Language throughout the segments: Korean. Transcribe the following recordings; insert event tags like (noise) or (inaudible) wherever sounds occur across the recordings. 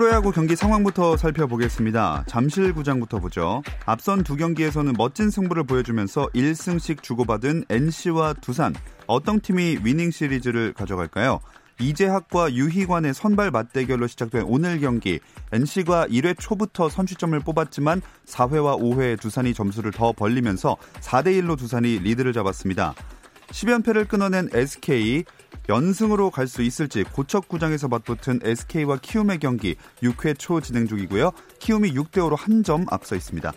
프로야구 경기 상황부터 살펴보겠습니다. 잠실구장부터 보죠. 앞선 두 경기에서는 멋진 승부를 보여주면서 1승씩 주고받은 NC와 두산. 어떤 팀이 위닝 시리즈를 가져갈까요? 이재학과 유희관의 선발 맞대결로 시작된 오늘 경기 NC가 1회 초부터 선취점을 뽑았지만 4회와 5회 두산이 점수를 더 벌리면서 4대 1로 두산이 리드를 잡았습니다. 10연패를 끊어낸 SK 연승으로 갈 수 있을지 고척구장에서 맞붙은 SK와 키움의 경기 6회 초 진행 중이고요. 키움이 6대 5로 한 점 앞서 있습니다.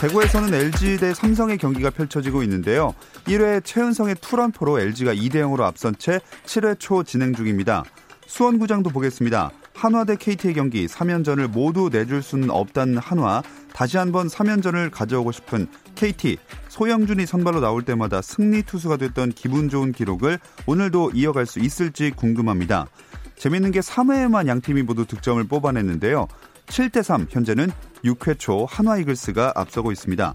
대구에서는 LG 대 삼성의 경기가 펼쳐지고 있는데요. 1회 최은성의 투런포로 LG가 2대 0으로 앞선 채 7회 초 진행 중입니다. 수원구장도 보겠습니다. 한화 대 KT의 경기 3연전을 모두 내줄 수는 없다는 한화 다시 한번 3연전을 가져오고 싶은 KT 소영준이 선발로 나올 때마다 승리 투수가 됐던 기분 좋은 기록을 오늘도 이어갈 수 있을지 궁금합니다. 재밌는 게 3회에만 양 팀이 모두 득점을 뽑아냈는데요. 7대3 현재는 6회 초 한화 이글스가 앞서고 있습니다.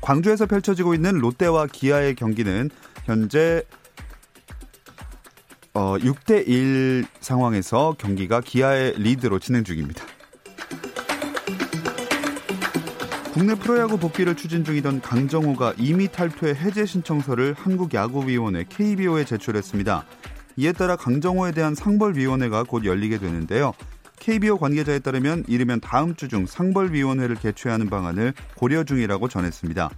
광주에서 펼쳐지고 있는 롯데와 기아의 경기는 현재 어, 6대1 상황에서 경기가 기아의 리드로 진행 중입니다. 국내 프로야구 복귀를 추진 중이던 강정호가 이미 탈퇴 해제 신청서를 한국야구위원회 KBO에 제출했습니다. 이에 따라 강정호에 대한 상벌위원회가 곧 열리게 되는데요. KBO 관계자에 따르면 이르면 다음 주 중 상벌위원회를 개최하는 방안을 고려 중이라고 전했습니다.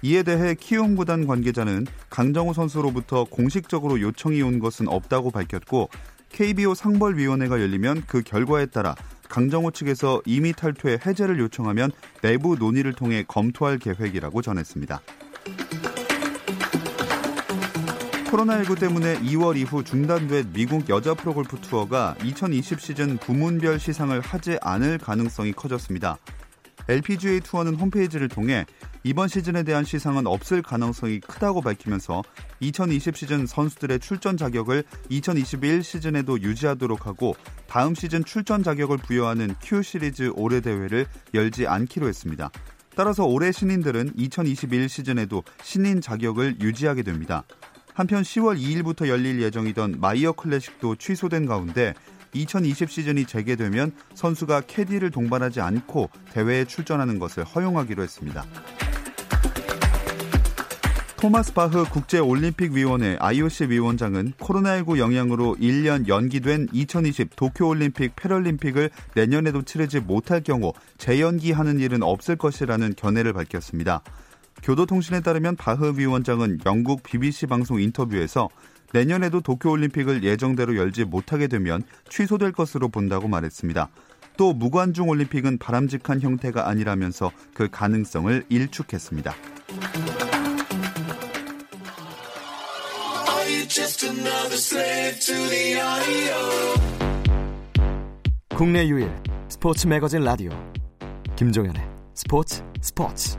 이에 대해 키움 구단 관계자는 강정호 선수로부터 공식적으로 요청이 온 것은 없다고 밝혔고 KBO 상벌위원회가 열리면 그 결과에 따라 강정호 측에서 이미 탈퇴 해제를 요청하면 내부 논의를 통해 검토할 계획이라고 전했습니다. 코로나19 때문에 2월 이후 중단된 미국 여자 프로골프 투어가 2020 시즌 부문별 시상을 하지 않을 가능성이 커졌습니다. LPGA 투어는 홈페이지를 통해 이번 시즌에 대한 시상은 없을 가능성이 크다고 밝히면서 2020 시즌 선수들의 출전 자격을 2021 시즌에도 유지하도록 하고 다음 시즌 출전 자격을 부여하는 Q 시리즈 올해 대회를 열지 않기로 했습니다. 따라서 올해 신인들은 2021 시즌에도 신인 자격을 유지하게 됩니다. 한편 10월 2일부터 열릴 예정이던 마이어 클래식도 취소된 가운데 2020 시즌이 재개되면 선수가 캐디를 동반하지 않고 대회에 출전하는 것을 허용하기로 했습니다. 토마스 바흐 국제올림픽위원회 IOC 위원장은 코로나19 영향으로 1년 연기된 2020 도쿄올림픽 패럴림픽을 내년에도 치르지 못할 경우 재연기하는 일은 없을 것이라는 견해를 밝혔습니다. 교도통신에 따르면 바흐 위원장은 영국 BBC 방송 인터뷰에서 내년에도 도쿄올림픽을 예정대로 열지 못하게 되면 취소될 것으로 본다고 말했습니다. 또 무관중 올림픽은 바람직한 형태가 아니라면서 그 가능성을 일축했습니다. 국내 유일 스포츠 매거진 라디오. 김종현의 스포츠 스포츠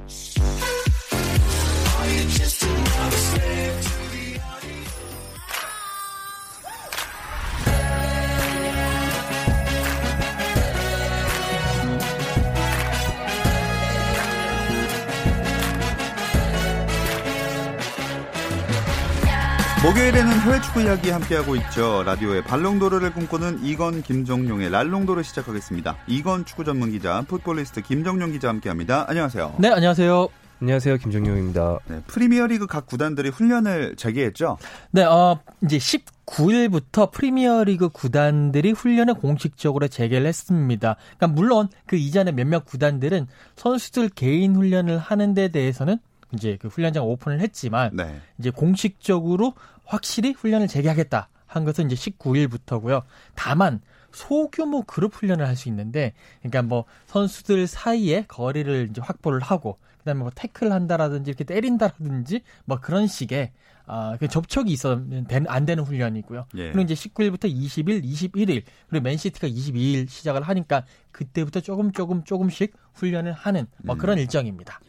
목요일에는 해외 축구 이야기 함께하고 있죠. 라디오의 발롱도르를 꿈꾸는 이건 김정용의 랄롱도르 시작하겠습니다. 이건 축구 전문 기자, 풋볼리스트 김정용 기자 함께합니다. 안녕하세요. 네, 안녕하세요. 안녕하세요. 김정용입니다. 네, 프리미어리그 각 구단들이 훈련을 재개했죠? 네, 어, 이제 19일부터 프리미어리그 구단들이 훈련을 공식적으로 재개를 했습니다. 그러니까 물론 그 이전에 몇몇 구단들은 선수들 개인 훈련을 하는 데 대해서는 이제 그 훈련장 오픈을 했지만 네. 이제 공식적으로 확실히 훈련을 재개하겠다 한 것은 이제 19일부터고요. 다만 소규모 그룹 훈련을 할 수 있는데, 그러니까 뭐 선수들 사이에 거리를 이제 확보를 하고, 그다음에 뭐 태클 한다라든지 이렇게 때린다라든지 뭐 그런 식의 아, 그 접촉이 있으면 안 되는 훈련이고요. 예. 그리고 이제 19일부터 20일, 21일, 그리고 맨시티가 22일 시작을 하니까 그때부터 조금 조금 조금씩 훈련을 하는 뭐 그런 음. 일정입니다.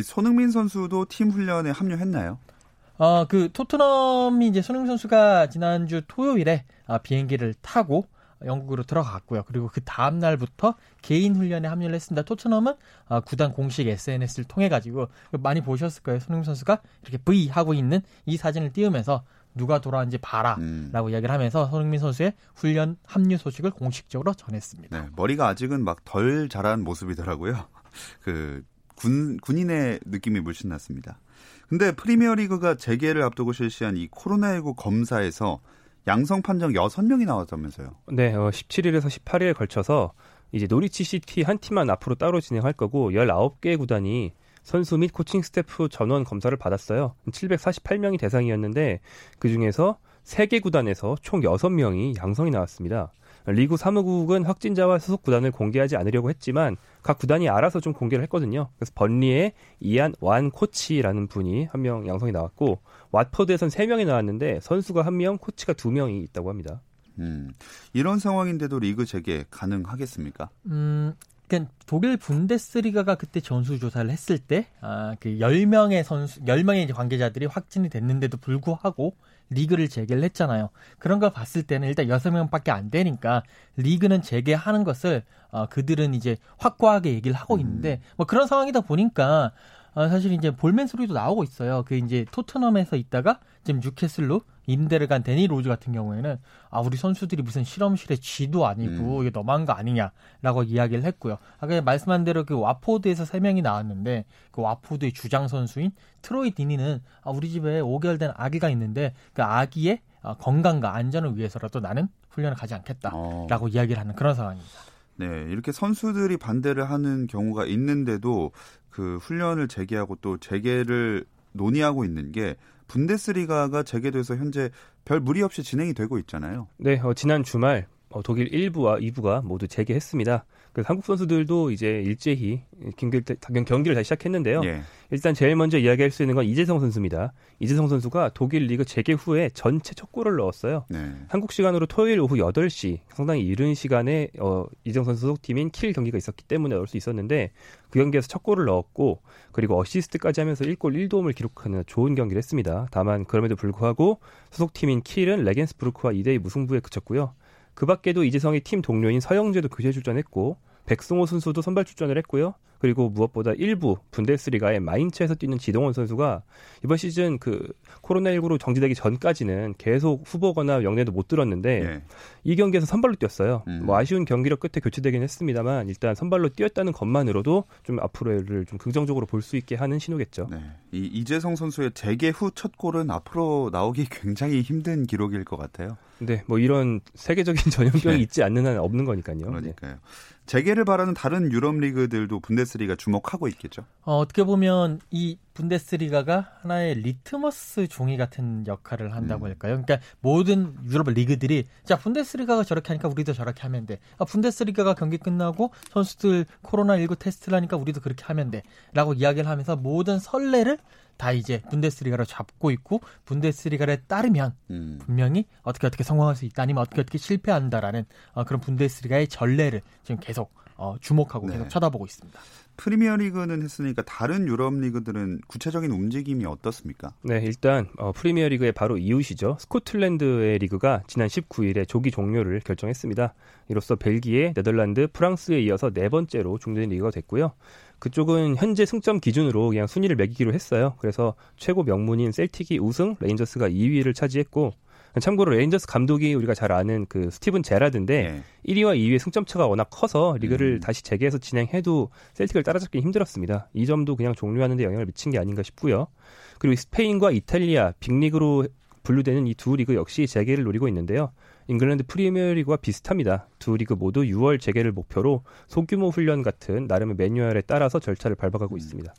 손흥민 선수도 팀 훈련에 합류했나요? 어, 그 토트넘이 이제 손흥민 선수가 지난주 토요일에 아, 비행기를 타고 영국으로 들어갔고요. 그리고 그 다음 날부터 개인 훈련에 합류를 했습니다. 토트넘은 아, 구단 공식 SNS를 통해 가지고 많이 보셨을 거예요. 손흥민 선수가 이렇게 V 하고 있는 이 사진을 띄우면서 누가 돌아왔는지 봐라라고 음. 이야기를 하면서 손흥민 선수의 훈련 합류 소식을 공식적으로 전했습니다. 네, 머리가 아직은 막 덜 자란 모습이더라고요. (laughs) 그 군, 군인의 느낌이 물씬 났습니다. 근데 프리미어리그가 재개를 앞두고 실시한 이 코로나19 검사에서 양성 판정 6명이 나왔다면서요? 네, 어, 17일에서 18일에 걸쳐서 이제 노리치 시티 한 팀만 앞으로 따로 진행할 거고 19개 구단이 선수 및 코칭 스태프 전원 검사를 받았어요. 748명이 대상이었는데 그 중에서 3개 구단에서 총 6명이 양성이 나왔습니다. 리그 사무국은 확진자와 소속 구단을 공개하지 않으려고 했지만 각 구단이 알아서 좀 공개를 했거든요. 그래서 번리의 이안 완 코치라는 분이 한 명 양성이 나왔고 왓퍼드에선 3명이 나왔는데 선수가 1명, 코치가 2명이 있다고 합니다. 음, 이런 상황인데도 리그 재개 가능하겠습니까? 음, 그러니까 독일 분데스리가가 그때 전수 조사를 했을 때, 아, 그 10명의 선수, 10명의 이제 관계자들이 확진이 됐는데도 불구하고 리그를 재개를 했잖아요. 그런 걸 봤을 때는 일단 6명밖에 안 되니까 리그는 재개하는 것을 어, 그들은 이제 확고하게 얘기를 하고 있는데 음. 뭐 그런 상황이다 보니까 어, 사실 이제 볼멘 소리도 나오고 있어요. 그 이제 토트넘에서 있다가 지금 뉴캐슬로 임대를 간 데니 로즈 같은 경우에는 아 우리 선수들이 무슨 실험실의 쥐도 아니고 음. 이게 너무한 거 아니냐라고 이야기를 했고요. 아까 말씀한 대로 그 와포드에서 세 명이 나왔는데 그 와포드의 주장 선수인 트로이 디니는 아 우리 집에 5개월 된 아기가 있는데 그 아기의 아, 건강과 안전을 위해서라도 나는 훈련을 가지 않겠다라고 어. 이야기를 하는 그런 상황입니다. 네, 이렇게 선수들이 반대를 하는 경우가 있는데도 그 훈련을 재개하고 또 재개를 논의하고 있는 게 분데스리가가 재개돼서 현재 별 무리 없이 진행이 되고 있잖아요. 네, 어, 지난 주말 어, 독일 1부와 2부가 모두 재개했습니다. 그래서 한국 선수들도 이제 일제히 경기를 다시 시작했는데요. 예. 일단 제일 먼저 이야기할 수 있는 건 이재성 선수입니다. 이재성 선수가 독일 리그 재개 후에 전체 첫 골을 넣었어요. 네. 한국 시간으로 토요일 오후 8시 상당히 이른 시간에 어, 이재성 선수 소속팀인 킬 경기가 있었기 때문에 넣을 수 있었는데 그 경기에서 첫 골을 넣었고 그리고 어시스트까지 하면서 1골 1도움을 기록하는 좋은 경기를 했습니다. 다만 그럼에도 불구하고 소속팀인 킬은 레겐스부르크와 2대2 무승부에 그쳤고요. 그 밖에도 이재성의 팀 동료인 서영재도 교체 출전했고 백승호 선수도 선발 출전을 했고요. 그리고 무엇보다 일부 분데스리가의 마인츠에서 뛰는 지동원 선수가 이번 시즌 그 코로나19로 정지되기 전까지는 계속 후보거나 명예도 못 들었는데 네. 이 경기에서 선발로 뛰었어요. 음. 뭐 아쉬운 경기력 끝에 교체되긴 했습니다만 일단 선발로 뛰었다는 것만으로도 좀 앞으로를 좀 긍정적으로 볼 수 있게 하는 신호겠죠. 네. 이 이재성 선수의 재개 후 첫 골은 앞으로 나오기 굉장히 힘든 기록일 것 같아요. 네, 뭐 이런 세계적인 (laughs) 전염병이 네. 있지 않는 한 없는 거니까요. 그러니까요. 네. 재개를 바라는 다른 유럽 리그들도 분데스리가 주목하고 있겠죠. 어, 어떻게 보면 이 분데스리가가 하나의 리트머스 종이 같은 역할을 한다고 음. 할까요? 그러니까 모든 유럽 리그들이 자 분데스리가가 저렇게 하니까 우리도 저렇게 하면 돼. 아, 분데스리가가 경기 끝나고 선수들 코로나 19 테스트를 하니까 우리도 그렇게 하면 돼라고 이야기를 하면서 모든 선례를 다 이제 분데스리가로 잡고 있고 분데스리가를 따르면 음. 분명히 어떻게 어떻게 성공할 수 있다 아니면 어떻게 어떻게 실패한다라는 어, 그런 분데스리가의 전례를 지금 계속 어, 주목하고 네. 계속 쳐다보고 있습니다. 프리미어 리그는 했으니까 다른 유럽 리그들은 구체적인 움직임이 어떻습니까? 네, 일단 어, 프리미어 리그의 바로 이웃이죠. 스코틀랜드의 리그가 지난 19일에 조기 종료를 결정했습니다. 이로써 벨기에, 네덜란드, 프랑스에 이어서 네 번째로 종료된 리그가 됐고요. 그쪽은 현재 승점 기준으로 그냥 순위를 매기기로 했어요. 그래서 최고 명문인 셀틱이 우승, 레인저스가 2위를 차지했고 참고로 레인저스 감독이 우리가 잘 아는 그 스티븐 제라드인데 네. 1위와 2위의 승점 차가 워낙 커서 리그를 음. 다시 재개해서 진행해도 셀틱을 따라잡기 힘들었습니다. 이 점도 그냥 종료하는 데 영향을 미친 게 아닌가 싶고요. 그리고 스페인과 이탈리아 빅리그로 분류되는 이 두 리그 역시 재개를 노리고 있는데요. 잉글랜드 프리미어리그와 비슷합니다. 두 리그 모두 6월 재개를 목표로 소규모 훈련 같은 나름의 매뉴얼에 따라서 절차를 밟아가고 음. 있습니다.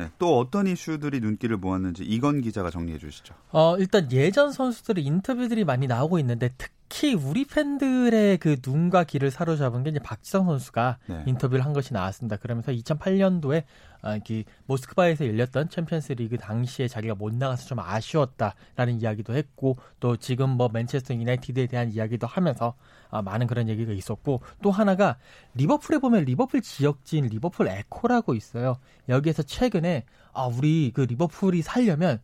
네, 또 어떤 이슈들이 눈길을 모았는지 이건 기자가 정리해 주시죠. 어, 일단 예전 선수들의 인터뷰들이 많이 나오고 있는데 특 특히 우리 팬들의 그 눈과 귀를 사로잡은 게 이제 박지성 선수가 네. 인터뷰를 한 것이 나왔습니다. 그러면서 2008년도에 아, 그 모스크바에서 열렸던 챔피언스 리그 당시에 자기가 못 나가서 좀 아쉬웠다라는 이야기도 했고 또 지금 뭐 맨체스터 유나이티드에 대한 이야기도 하면서 아, 많은 그런 얘기가 있었고 또 하나가 리버풀에 보면 리버풀 지역지인 리버풀 에코라고 있어요. 여기에서 최근에 아 우리 그 리버풀이 살려면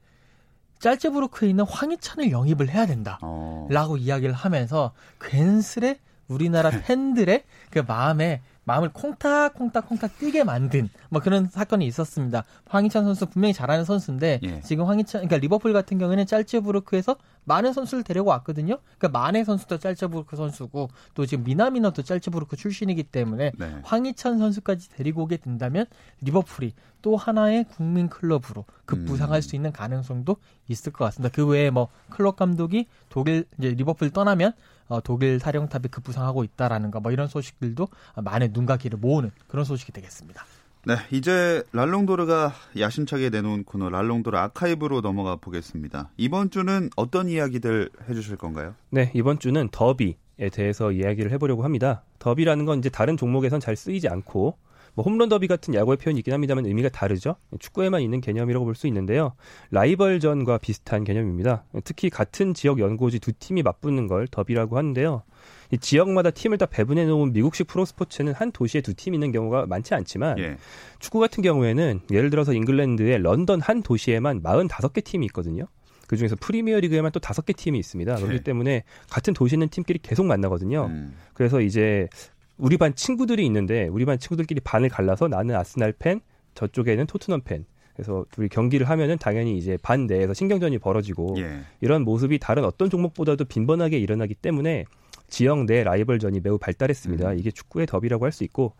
짤츠부르크에 있는 황희찬을 영입을 해야 된다. 어. 라고 이야기를 하면서 괜스레 우리나라 (laughs) 팬들의 그 마음에 마음을 콩닥콩닥콩닥 뛰게 만든 뭐 그런 사건이 있었습니다. 황희찬 선수 분명히 잘하는 선수인데 예. 지금 황희찬 그러니까 리버풀 같은 경우에는 짤츠부르크에서 많은 선수를 데리고 왔거든요. 그러니까 마네 선수도 짤츠부르크 선수고 또 지금 미나미너도 짤츠부르크 출신이기 때문에 네. 황희찬 선수까지 데리고 오게 된다면 리버풀이 또 하나의 국민 클럽으로 급부상할 음. 수 있는 가능성도 있을 것 같습니다. 그 외에 뭐 클럽 감독이 독일 이제 리버풀 떠나면 어, 독일 사령탑이 급부상하고 있다라는 거 뭐 이런 소식들도 많은 눈과 귀를 모으는 그런 소식이 되겠습니다. 네, 이제 랄롱도르가 야심차게 내놓은 코너 랄롱도르 아카이브로 넘어가 보겠습니다. 이번 주는 어떤 이야기들 해주실 건가요? 네, 이번 주는 더비에 대해서 이야기를 해보려고 합니다. 더비라는 건 이제 다른 종목에선 잘 쓰이지 않고 뭐 홈런 더비 같은 야구의 표현이 있긴 합니다만 의미가 다르죠. 축구에만 있는 개념이라고 볼 수 있는데요. 라이벌전과 비슷한 개념입니다. 특히 같은 지역 연고지 두 팀이 맞붙는 걸 더비라고 하는데요. 이 지역마다 팀을 다 배분해 놓은 미국식 프로 스포츠는 한 도시에 두 팀 있는 경우가 많지 않지만 예. 축구 같은 경우에는 예를 들어서 잉글랜드의 런던 한 도시에만 45개 팀이 있거든요. 그 중에서 프리미어 리그에만 또 다섯 개 팀이 있습니다. 그렇기 네. 때문에 같은 도시에 있는 팀끼리 계속 만나거든요. 음. 그래서 이제 우리 반 친구들이 있는데 우리 반 친구들끼리 반을 갈라서 나는 아스날 팬, 저쪽에는 토트넘 팬. 그래서 우리 경기를 하면은 당연히 이제 반 내에서 신경전이 벌어지고 예. 이런 모습이 다른 어떤 종목보다도 빈번하게 일어나기 때문에 지역 내 라이벌전이 매우 발달했습니다. 음. 이게 축구의 더비라고 할 수 있고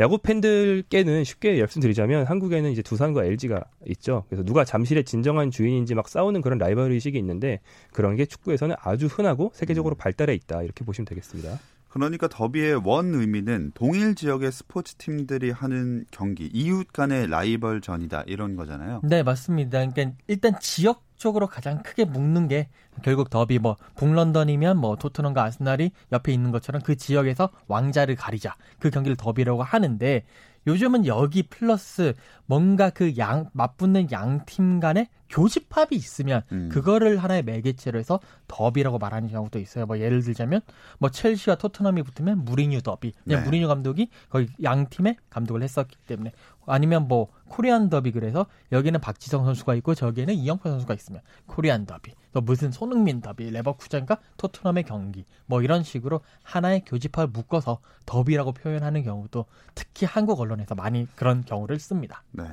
야구 팬들께는 쉽게 말씀드리자면 한국에는 이제 두산과 LG가 있죠. 그래서 누가 잠실의 진정한 주인인지 막 싸우는 그런 라이벌 의식이 있는데 그런 게 축구에서는 아주 흔하고 세계적으로 음. 발달해 있다 이렇게 보시면 되겠습니다. 그러니까 더비의 원 의미는 동일 지역의 스포츠 팀들이 하는 경기, 이웃 간의 라이벌전이다 이런 거잖아요. 네, 맞습니다. 그러니까 일단 지역 쪽으로 가장 크게 묶는 게 결국 더비 뭐 북런던이면 뭐 토트넘과 아스날이 옆에 있는 것처럼 그 지역에서 왕자를 가리자 그 경기를 더비라고 하는데 요즘은 여기 플러스 뭔가 그 양 맞붙는 양 팀 간의 교집합이 있으면 음. 그거를 하나의 매개체로 해서 더비라고 말하는 경우도 있어요. 뭐 예를 들자면 뭐 첼시와 토트넘이 붙으면 무리뉴 더비. 그냥 네. 무리뉴 감독이 거의 양 팀의 감독을 했었기 때문에 아니면 뭐 Korean 더비 그래서 여기는 박지성 선수가 있고 저기에는 이영표 선수가 있으면 Korean 더비. 또 무슨 손흥민 더비, 레버쿠젠과 토트넘의 경기 뭐 이런 식으로 하나의 교집합을 묶어서 더비라고 표현하는 경우도 특히 한국 언론에서 많이 그런 경우를 씁니다. 네.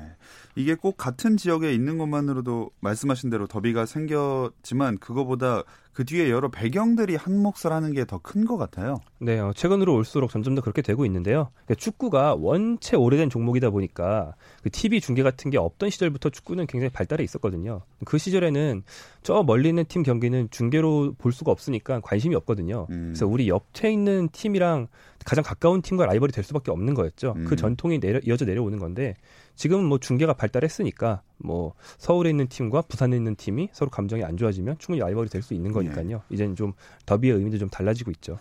이게 꼭 같은 지역에 있는 것만으로도 말씀하신 대로 더비가 생겼지만 그거보다 그 뒤에 여러 배경들이 한 몫을 하는 게 더 큰 것 같아요. 네, 어, 최근으로 올수록 점점 더 그렇게 되고 있는데요. 그러니까 축구가 원체 오래된 종목이다 보니까 그 TV 중계 같은 게 없던 시절부터 축구는 굉장히 발달해 있었거든요. 그 시절에는 저 멀리 있는 팀 경기는 중계로 볼 수가 없으니까 관심이 없거든요. 음. 그래서 우리 옆에 있는 팀이랑 가장 가까운 팀과 라이벌이 될 수밖에 없는 거였죠. 그 음. 그 전통이 내려, 이어져 내려오는 건데 지금은 뭐 중계가 발달했으니까 뭐 서울에 있는 팀과 부산에 있는 팀이 서로 감정이 안 좋아지면 충분히 라이벌이 될 수 있는 거니까요. 네. 이제는 좀 더비의 의미도 좀 달라지고 있죠.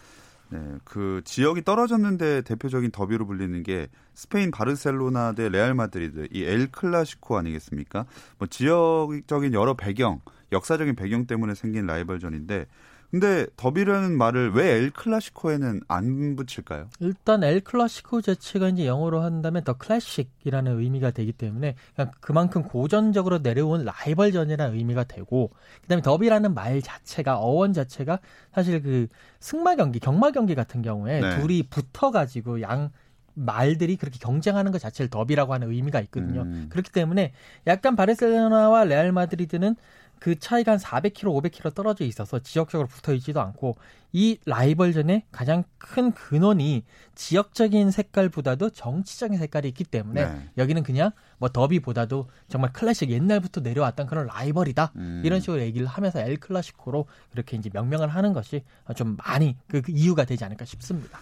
네, 그 지역이 떨어졌는데 대표적인 더비로 불리는 게 스페인 바르셀로나 대 레알 마드리드 이 엘 클라시코 아니겠습니까? 뭐 지역적인 여러 배경, 역사적인 배경 때문에 생긴 라이벌전인데 근데 더비라는 말을 왜 엘 클라시코에는 안 붙일까요? 일단 엘 클라시코 자체가 이제 영어로 한다면 the classic이라는 의미가 되기 때문에 그만큼 고전적으로 내려온 라이벌전이라는 의미가 되고 그다음에 더비라는 말 자체가 어원 자체가 사실 그 승마 경기, 경마 경기 같은 경우에 네. 둘이 붙어 가지고 양 말들이 그렇게 경쟁하는 것 자체를 더비라고 하는 의미가 있거든요. 음. 그렇기 때문에 약간 바르셀로나와 레알 마드리드는 그 차이가 한 400km, 500km 떨어져 있어서 지역적으로 붙어 있지도 않고 이 라이벌전의 가장 큰 근원이 지역적인 색깔보다도 정치적인 색깔이 있기 때문에 네. 여기는 그냥 뭐 더비보다도 정말 클래식 옛날부터 내려왔던 그런 라이벌이다 음. 이런 식으로 얘기를 하면서 엘 클라시코로 그렇게 이제 명명을 하는 것이 좀 많이 그, 그 이유가 되지 않을까 싶습니다.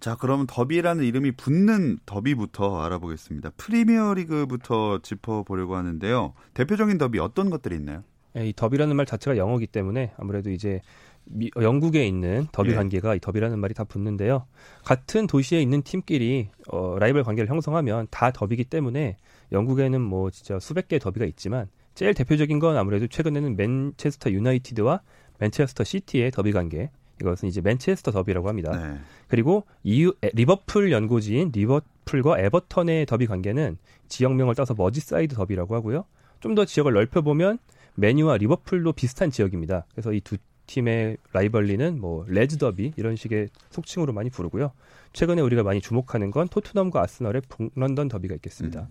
자, 그럼 더비라는 이름이 붙는 더비부터 알아보겠습니다. 프리미어리그부터 짚어보려고 하는데요. 대표적인 더비 어떤 것들이 있나요? 예, 이 더비라는 말 자체가 영어기 때문에 아무래도 이제 미, 영국에 있는 더비 예. 관계가 이 더비라는 말이 다 붙는데요. 같은 도시에 있는 팀끼리 어, 라이벌 관계를 형성하면 다 더비기 때문에 영국에는 뭐 진짜 수백 개의 더비가 있지만 제일 대표적인 건 아무래도 최근에는 맨체스터 유나이티드와 맨체스터 시티의 더비 관계. 이것은 이제 맨체스터 더비라고 합니다. 네. 그리고 이유 리버풀 연고지인 리버풀과 에버턴의 더비 관계는 지역명을 따서 머지사이드 더비라고 하고요. 좀 더 지역을 넓혀 보면 맨유와 리버풀도 비슷한 지역입니다. 그래서 이 두 팀의 rivalry는 뭐 레즈 더비 이런 식의 속칭으로 많이 부르고요. 최근에 우리가 많이 주목하는 건 토트넘과 아스널의 북런던 더비가 있겠습니다. 음.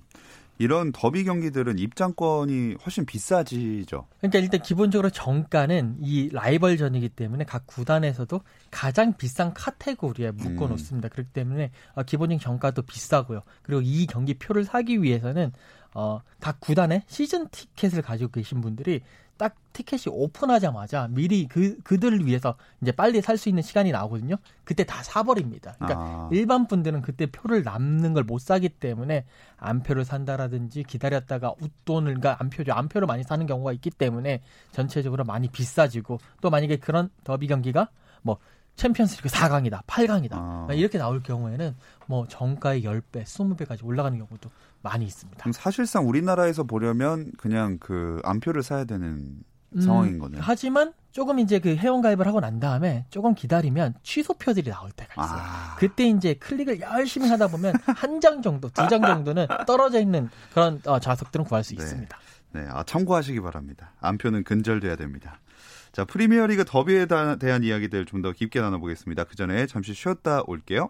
이런 더비 경기들은 입장권이 훨씬 비싸지죠. 그러니까 일단 기본적으로 정가는 이 라이벌전이기 때문에 각 구단에서도 가장 비싼 카테고리에 묶어 놓습니다. 음. 그렇기 때문에 어, 기본적인 정가도 비싸고요. 그리고 이 경기 표를 사기 위해서는 어, 각 구단의 시즌 티켓을 가지고 계신 분들이 딱 티켓이 오픈하자마자 미리 그 그들을 위해서 이제 빨리 살 수 있는 시간이 나오거든요. 그때 다 사버립니다. 그러니까 아. 일반 분들은 그때 표를 남는 걸 못 사기 때문에 안표를 산다라든지 기다렸다가 웃돈을 그러니까 안표죠. 안표를 많이 사는 경우가 있기 때문에 전체적으로 많이 비싸지고 또 만약에 그런 더비 경기가 뭐 챔피언스리그 4강이다, 8강이다 아. 이렇게 나올 경우에는 뭐 정가의 10배, 20배까지 올라가는 경우도 많이 있습니다. 사실상 우리나라에서 보려면 그냥 그 안표를 사야 되는 음, 상황인 거네요. 하지만 조금 이제 그 회원 가입을 하고 난 다음에 조금 기다리면 취소표들이 나올 때가 있어요. 아. 그때 이제 클릭을 열심히 하다 보면 (laughs) 한 장 정도, 두 장 정도는 떨어져 있는 그런 어, 좌석들은 구할 수 네. 있습니다. 네, 아, 참고하시기 바랍니다. 안표는 근절돼야 됩니다. 자, 프리미어리그 더비에 대한 이야기들 좀 더 깊게 나눠보겠습니다. 그 전에 잠시 쉬었다 올게요.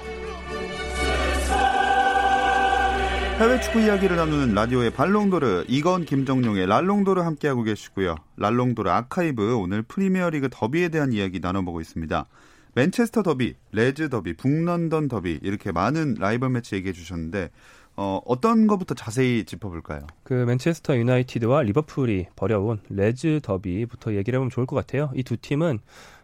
해외 축구 이야기를 나누는 라디오의 발롱도르 이건 김정용의 랄롱도르 함께하고 계시고요. 랄롱도르 아카이브 오늘 프리미어리그 더비에 대한 이야기 나눠보고 있습니다. 맨체스터 더비, 레즈 더비, 북런던 더비 이렇게 많은 라이벌 매치 얘기해 주셨는데 어, 어떤 것부터 자세히 짚어볼까요? 그 맨체스터 유나이티드와 리버풀이 벌여온 레즈 더비부터 얘기를 해보면 좋을 것 같아요. 이 두 팀은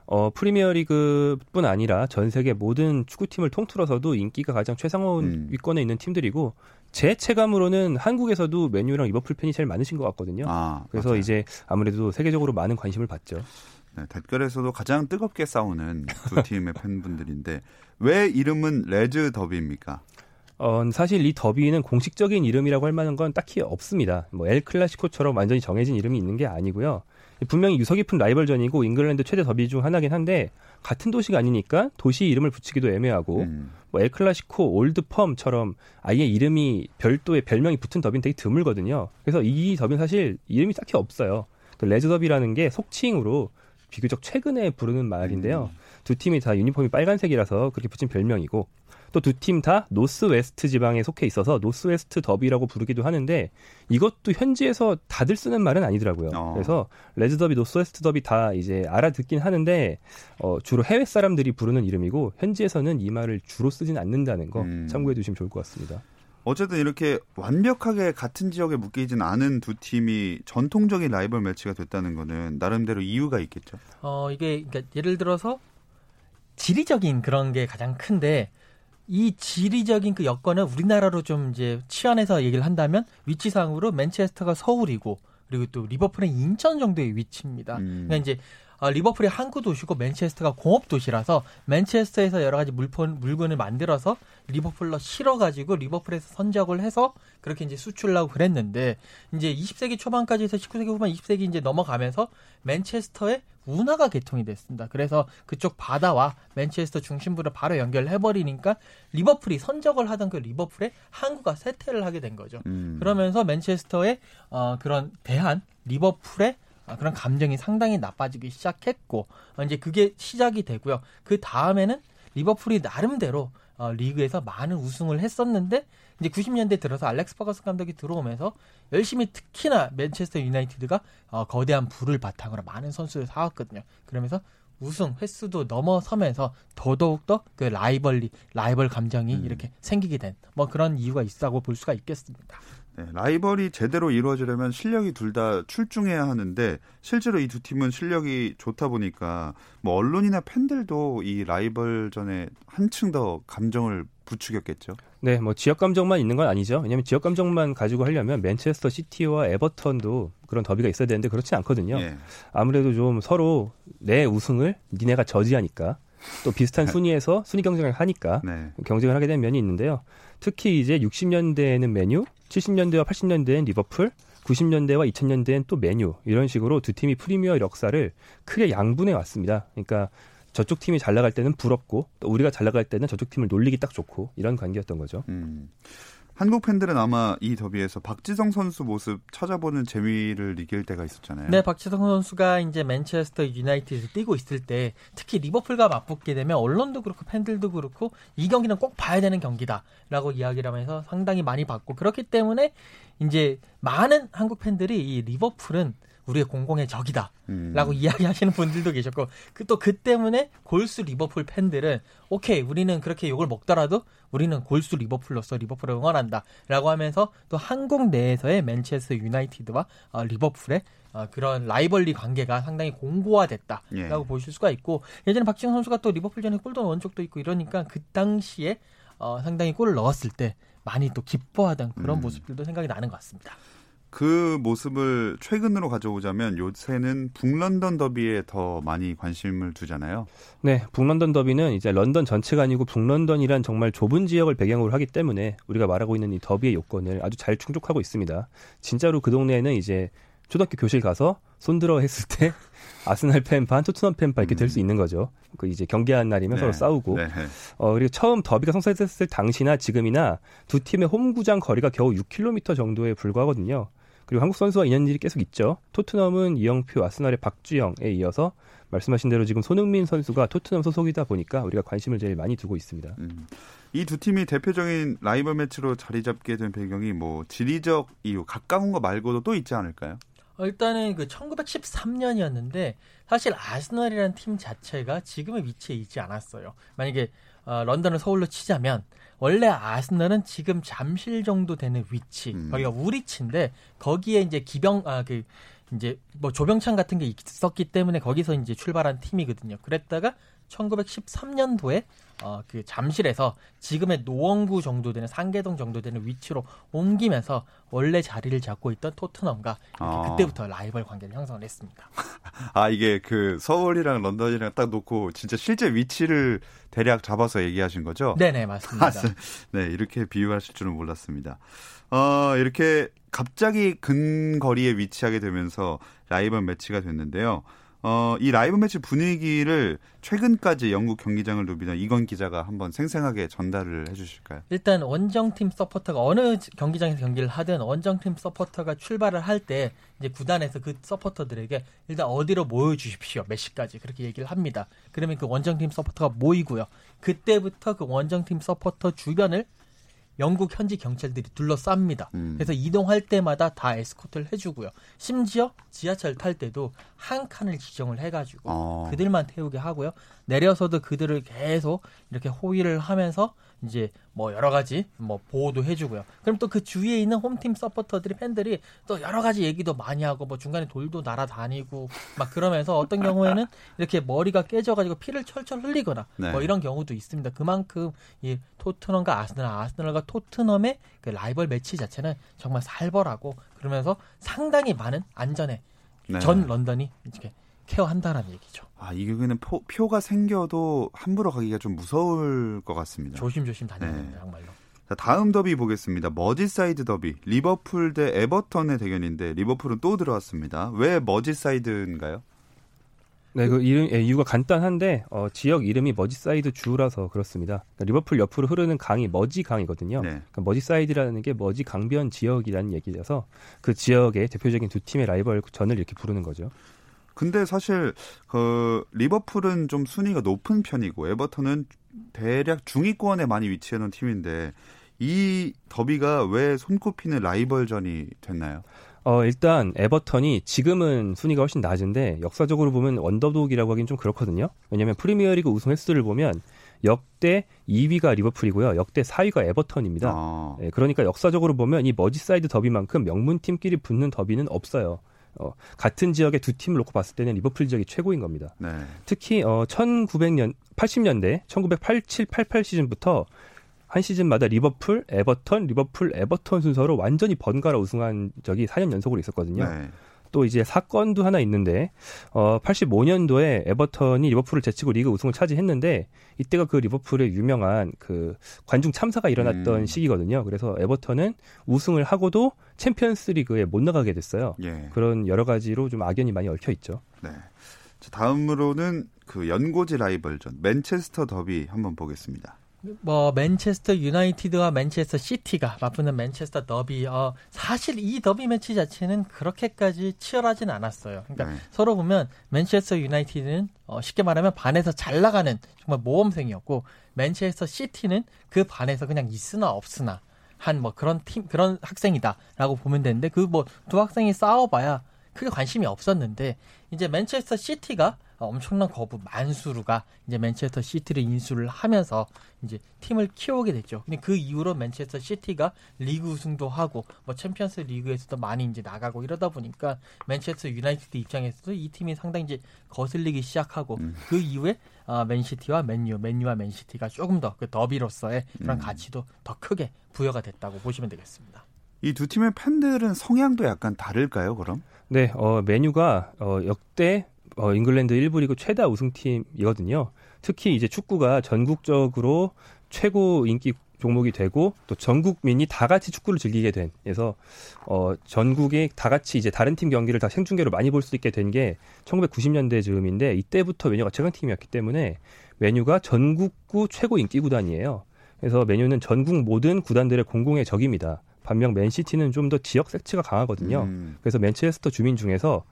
어, 프리미어리그뿐 아니라 전 세계 모든 축구팀을 통틀어서도 인기가 가장 최상위 음. 위권에 있는 팀들이고 제 체감으로는 한국에서도 맨유랑 리버풀 팬이 제일 많으신 것 같거든요. 아, 그래서 맞아요. 이제 아무래도 세계적으로 많은 관심을 받죠. 네, 댓글에서도 가장 뜨겁게 싸우는 두 팀의 팬분들인데 왜 이름은 레즈 더비입니까? 어, 사실 이 더비는 공식적인 이름이라고 할 만한 건 딱히 없습니다. 뭐 엘 클라시코처럼 완전히 정해진 이름이 있는 게 아니고요. 분명히 유서 깊은 라이벌전이고 잉글랜드 최대 더비 중 하나긴 한데 같은 도시가 아니니까 도시 이름을 붙이기도 애매하고 음. 뭐 엘클라시코, 올드펌처럼 아예 이름이 별도의 별명이 붙은 더비는 되게 드물거든요. 그래서 이 더비는 사실 이름이 딱히 없어요. 그 레즈 더비라는 게 속칭으로 비교적 최근에 부르는 말인데요. 음. 두 팀이 다 유니폼이 빨간색이라서 그렇게 붙인 별명이고 또 두 팀 다 노스웨스트 지방에 속해 있어서 노스웨스트 더비라고 부르기도 하는데 이것도 현지에서 다들 쓰는 말은 아니더라고요. 어. 그래서 레즈 더비, 노스웨스트 더비 다 이제 알아듣긴 하는데 어, 주로 해외 사람들이 부르는 이름이고 현지에서는 이 말을 주로 쓰진 않는다는 거 음. 참고해 두시면 좋을 것 같습니다. 어쨌든 이렇게 완벽하게 같은 지역에 묶이진 않은 두 팀이 전통적인 라이벌 매치가 됐다는 거는 나름대로 이유가 있겠죠. 어 이게 그러니까 예를 들어서 지리적인 그런 게 가장 큰데 이 지리적인 그 여건을 우리나라로 좀 이제 치환해서 얘기를 한다면 위치상으로 맨체스터가 서울이고 그리고 또 리버풀은 인천 정도의 위치입니다. 음. 그러니까 이제 어, 리버풀이 항구 도시고 맨체스터가 공업 도시라서 맨체스터에서 여러 가지 물품 물건을 만들어서 리버풀로 실어가지고 리버풀에서 선적을 해서 그렇게 이제 수출하고 그랬는데 이제 20세기 초반까지 해서 19세기 후반 20세기 이제 넘어가면서 맨체스터에 운하가 개통이 됐습니다. 그래서 그쪽 바다와 맨체스터 중심부를 바로 연결해 버리니까 리버풀이 선적을 하던 그 리버풀에 항구가 쇠퇴를 하게 된 거죠. 음. 그러면서 맨체스터의 어, 그런 대한 리버풀의 아, 그런 감정이 상당히 나빠지기 시작했고 어, 이제 그게 시작이 되고요. 그 다음에는 리버풀이 나름대로 어, 리그에서 많은 우승을 했었는데 이제 90년대 들어서 알렉스 퍼거슨 감독이 들어오면서 열심히 특히나 맨체스터 유나이티드가 어, 거대한 부를 바탕으로 많은 선수를 사왔거든요. 그러면서 우승 횟수도 넘어서면서 더더욱 더 그 라이벌리 라이벌 감정이 음. 이렇게 생기게 된 뭐 그런 이유가 있다고 볼 수가 있겠습니다. 네, 라이벌이 제대로 이루어지려면 실력이 둘 다 출중해야 하는데 실제로 이 두 팀은 실력이 좋다 보니까 뭐 언론이나 팬들도 이 라이벌전에 한층 더 감정을 부추겼겠죠. 네, 뭐 지역 감정만 있는 건 아니죠. 왜냐하면 지역 감정만 가지고 하려면 맨체스터 시티와 에버턴도 그런 더비가 있어야 되는데 그렇지 않거든요. 예. 아무래도 좀 서로 내 우승을 니네가 저지하니까 또 비슷한 순위에서 순위 경쟁을 하니까 네. 경쟁을 하게 된 면이 있는데요. 특히 이제 60년대에는 메뉴, 70년대와 80년대엔 리버풀, 90년대와 2000년대엔 또 메뉴 이런 식으로 두 팀이 프리미어 역사를 크게 양분해 왔습니다. 그러니까 저쪽 팀이 잘 나갈 때는 부럽고 또 우리가 잘 나갈 때는 저쪽 팀을 놀리기 딱 좋고 이런 관계였던 거죠. 음. 한국 팬들은 아마 이 더비에서 박지성 선수 모습 찾아보는 재미를 느낄 때가 있었잖아요. 네, 박지성 선수가 이제 맨체스터 유나이티드에서 뛰고 있을 때 특히 리버풀과 맞붙게 되면 언론도 그렇고 팬들도 그렇고 이 경기는 꼭 봐야 되는 경기다라고 이야기를 하면서 상당히 많이 봤고 그렇기 때문에 이제 많은 한국 팬들이 이 리버풀은 우리의 공공의 적이다. 라고 음. 이야기하시는 분들도 계셨고, 그, 또 그 때문에 골수 리버풀 팬들은, 오케이, 우리는 그렇게 욕을 먹더라도 우리는 골수 리버풀로서 리버풀을 응원한다. 라고 하면서 또 한국 내에서의 맨체스터 유나이티드와 어, 리버풀의 어, 그런 라이벌리 관계가 상당히 공고화됐다라고 예. 보실 수가 있고 예전에 박지성 선수가 또 리버풀전에 골 넣은 적도 있고 이러니까 그 당시에 어, 상당히 골을 넣었을 때 많이 또 기뻐하던 그런 음. 모습들도 생각이 나는 것 같습니다. 그 모습을 최근으로 가져오자면 요새는 북런던 더비에 더 많이 관심을 두잖아요. 네, 북런던 더비는 이제 런던 전체가 아니고 북런던이란 정말 좁은 지역을 배경으로 하기 때문에 우리가 말하고 있는 이 더비의 요건을 아주 잘 충족하고 있습니다. 진짜로 그 동네에는 이제 초등학교 교실 가서 손들어 했을 때 (laughs) 아스날 팬반, 토트넘 팬반 이렇게 될 수 있는 거죠. 그 이제 경기하는 날이면 네. 서로 싸우고. 네. 어, 그리고 처음 더비가 성사됐을 당시나 지금이나 두 팀의 홈구장 거리가 겨우 6km 정도에 불과하거든요. 그리고 한국 선수와 인연들이 계속 있죠. 토트넘은 이영표, 아스날의 박주영에 이어서 말씀하신 대로 지금 손흥민 선수가 토트넘 소속이다 보니까 우리가 관심을 제일 많이 두고 있습니다. 음. 이두 팀이 대표적인 라이벌 매치로 자리 잡게 된 배경이 뭐 지리적 이유, 가까운 거 말고도 또 있지 않을까요? 어, 일단은 그 1913년이었는데 사실 아스널이라는 팀 자체가 지금의 위치에 있지 않았어요. 만약에 어, 런던을 서울로 치자면 원래 아스널은 지금 잠실 정도 되는 위치, 음. 거기가 우리치인데 거기에 이제 기병 아그 이제 뭐 조병창 같은 게 있었기 때문에 거기서 이제 출발한 팀이거든요. 그랬다가 1913년도에 어, 그 잠실에서 지금의 노원구 정도 되는 상계동 정도 되는 위치로 옮기면서 원래 자리를 잡고 있던 토트넘과 아. 그때부터 라이벌 관계를 형성을 했습니다. (laughs) 아 이게 그 서울이랑 런던이랑 딱 놓고 진짜 실제 위치를 대략 잡아서 얘기하신 거죠? 네네 맞습니다. 아, 네 이렇게 비유하실 줄은 몰랐습니다. 어 이렇게 갑자기 근거리에 위치하게 되면서 라이벌 매치가 됐는데요. 어, 이 라이벌 매치 분위기를 최근까지 영국 경기장을 누비던 이건 기자가 한번 생생하게 전달을 해주실까요? 일단 원정팀 서포터가 어느 경기장에서 경기를 하든 원정팀 서포터가 출발을 할 때 이제 구단에서 그 서포터들에게 일단 어디로 모여주십시오 몇 시까지 그렇게 얘기를 합니다. 그러면 그 원정팀 서포터가 모이고요. 그때부터 그 원정팀 서포터 주변을 영국 현지 경찰들이 둘러쌉니다. 음. 그래서 이동할 때마다 다 에스코트를 해주고요. 심지어 지하철 탈 때도 한 칸을 지정을 해가지고 어. 그들만 태우게 하고요. 내려서도 그들을 계속 이렇게 호위를 하면서 이제 뭐 여러 가지 뭐 보호도 해주고요. 그럼 또 그 주위에 있는 홈팀 서포터들이 팬들이 또 여러 가지 얘기도 많이 하고 뭐 중간에 돌도 날아다니고 막 그러면서 어떤 경우에는 이렇게 머리가 깨져가지고 피를 철철 흘리거나 네. 뭐 이런 경우도 있습니다. 그만큼 이 토트넘과 아스널, 아스널과 토트넘의 그 라이벌 매치 자체는 정말 살벌하고 그러면서 상당히 많은 안전에 네. 전 런던이 이렇게 케어한다라는 얘기죠. 아, 이 경우에는 표, 표가 생겨도 함부로 가기가 좀 무서울 것 같습니다. 조심조심 다녀야 됩니다, 네. 정말로. 자, 다음 더비 보겠습니다. 머지사이드 더비. 리버풀 대 에버턴의 대결인데 리버풀은 또 들어왔습니다. 왜 머지사이드인가요? 네, 그 이름 예, 이유가 간단한데 어, 지역 이름이 머지사이드 주라서 그렇습니다. 그러니까 리버풀 옆으로 흐르는 강이 머지 강이거든요. 네. 그러니까 머지사이드라는 게 머지 강변 지역이라는 얘기라서 그 지역의 대표적인 두 팀의 라이벌 전을 이렇게 부르는 거죠. 근데 사실 그 리버풀은 좀 순위가 높은 편이고 에버턴은 대략 중위권에 많이 위치해 놓은 팀인데 이 더비가 왜 손꼽히는 라이벌전이 됐나요? 어, 일단 에버턴이 지금은 순위가 훨씬 낮은데 역사적으로 보면 언더독이라고 하긴 좀 그렇거든요. 왜냐하면 프리미어리그 우승 횟수를 보면 역대 2위가 리버풀이고요. 역대 4위가 에버턴입니다. 아. 네, 그러니까 역사적으로 보면 이 머지사이드 더비만큼 명문팀끼리 붙는 더비는 없어요. 어, 같은 지역의 두 팀을 놓고 봤을 때는 리버풀 지역이 최고인 겁니다. 네. 특히 어, 1900년 80년대 1987, 88 시즌부터 한 시즌마다 리버풀, 에버턴, 리버풀, 에버턴 순서로 완전히 번갈아 우승한 적이 4년 연속으로 있었거든요. 네. 또 이제 사건도 하나 있는데 어 85년도에 에버턴이 리버풀을 제치고 리그 우승을 차지했는데 이때가 그 리버풀의 유명한 그 관중 참사가 일어났던 음. 시기거든요. 그래서 에버턴은 우승을 하고도 챔피언스 리그에 못 나가게 됐어요. 예. 그런 여러 가지로 좀 악연이 많이 얽혀 있죠. 네. 자, 다음으로는 그 연고지 라이벌전 맨체스터 더비 한번 보겠습니다. 뭐 맨체스터 유나이티드와 맨체스터 시티가 맞붙는 맨체스터 더비 어 사실 이 더비 매치 자체는 그렇게까지 치열하진 않았어요. 그러니까 네. 서로 보면 맨체스터 유나이티드는 어 쉽게 말하면 반에서 잘 나가는 정말 모범생이었고 맨체스터 시티는 그 반에서 그냥 있으나 없으나 한 뭐 그런 팀 그런 학생이다라고 보면 되는데 그 뭐 두 학생이 싸워봐야 크게 관심이 없었는데 이제 맨체스터 시티가 엄청난 거부 만수르가 이제 맨체스터 시티를 인수를 하면서 이제 팀을 키우게 됐죠. 근데 그 이후로 맨체스터 시티가 리그 우승도 하고 뭐 챔피언스 리그에서도 많이 이제 나가고 이러다 보니까 맨체스터 유나이티드 입장에서도 이 팀이 상당히 이제 거슬리기 시작하고 음. 그 이후에 아, 맨시티와 맨유, 맨유와 맨시티가 조금 더 그 더비로서의 그런 음. 가치도 더 크게 부여가 됐다고 보시면 되겠습니다. 이 두 팀의 팬들은 성향도 약간 다를까요, 그럼? 네, 어, 메뉴가 어, 역대 어, 잉글랜드 1부 리그 최다 우승팀이거든요. 특히 이제 축구가 전국적으로 최고 인기 종목이 되고 또 전국민이 다 같이 축구를 즐기게 된 그래서 어 전국에 다 같이 이제 다른 팀 경기를 다 생중계로 많이 볼 수 있게 된 게 1990년대 즈음인데 이때부터 메뉴가 최강팀이었기 때문에 메뉴가 전국구 최고 인기 구단이에요. 그래서 메뉴는 전국 모든 구단들의 공공의 적입니다. 반면 맨시티는 좀 더 지역 색채가 강하거든요. 음. 그래서 맨체스터 주민 중에서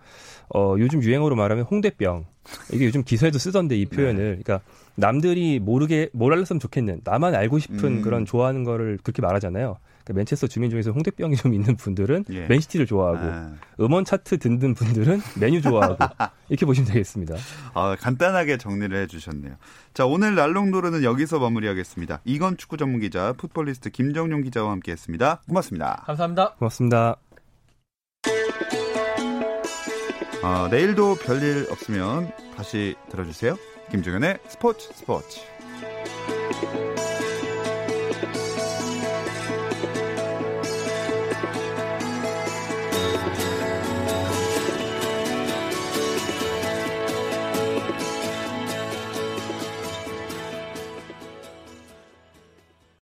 어 요즘 유행어로 말하면 홍대병 이게 요즘 기사에도 쓰던데 이 표현을 네. 그러니까 남들이 모르게 뭘 알았으면 좋겠는 나만 알고 싶은 음. 그런 좋아하는 거를 그렇게 말하잖아요. 그러니까 맨체스터 주민 중에서 홍대병이 좀 있는 분들은 예. 맨시티를 좋아하고 아. 음원 차트 듣는 분들은 메뉴 좋아하고 (laughs) 이렇게 보시면 되겠습니다. 아, 간단하게 정리를 해주셨네요. 자 오늘 날롱도르는 여기서 마무리하겠습니다. 이건 축구 전문 기자 풋볼리스트 김정용 기자와 함께했습니다. 고맙습니다. 감사합니다. 고맙습니다. 아, 내일도 별일 없으면 다시 들어주세요. 김종현의 스포츠 스포츠.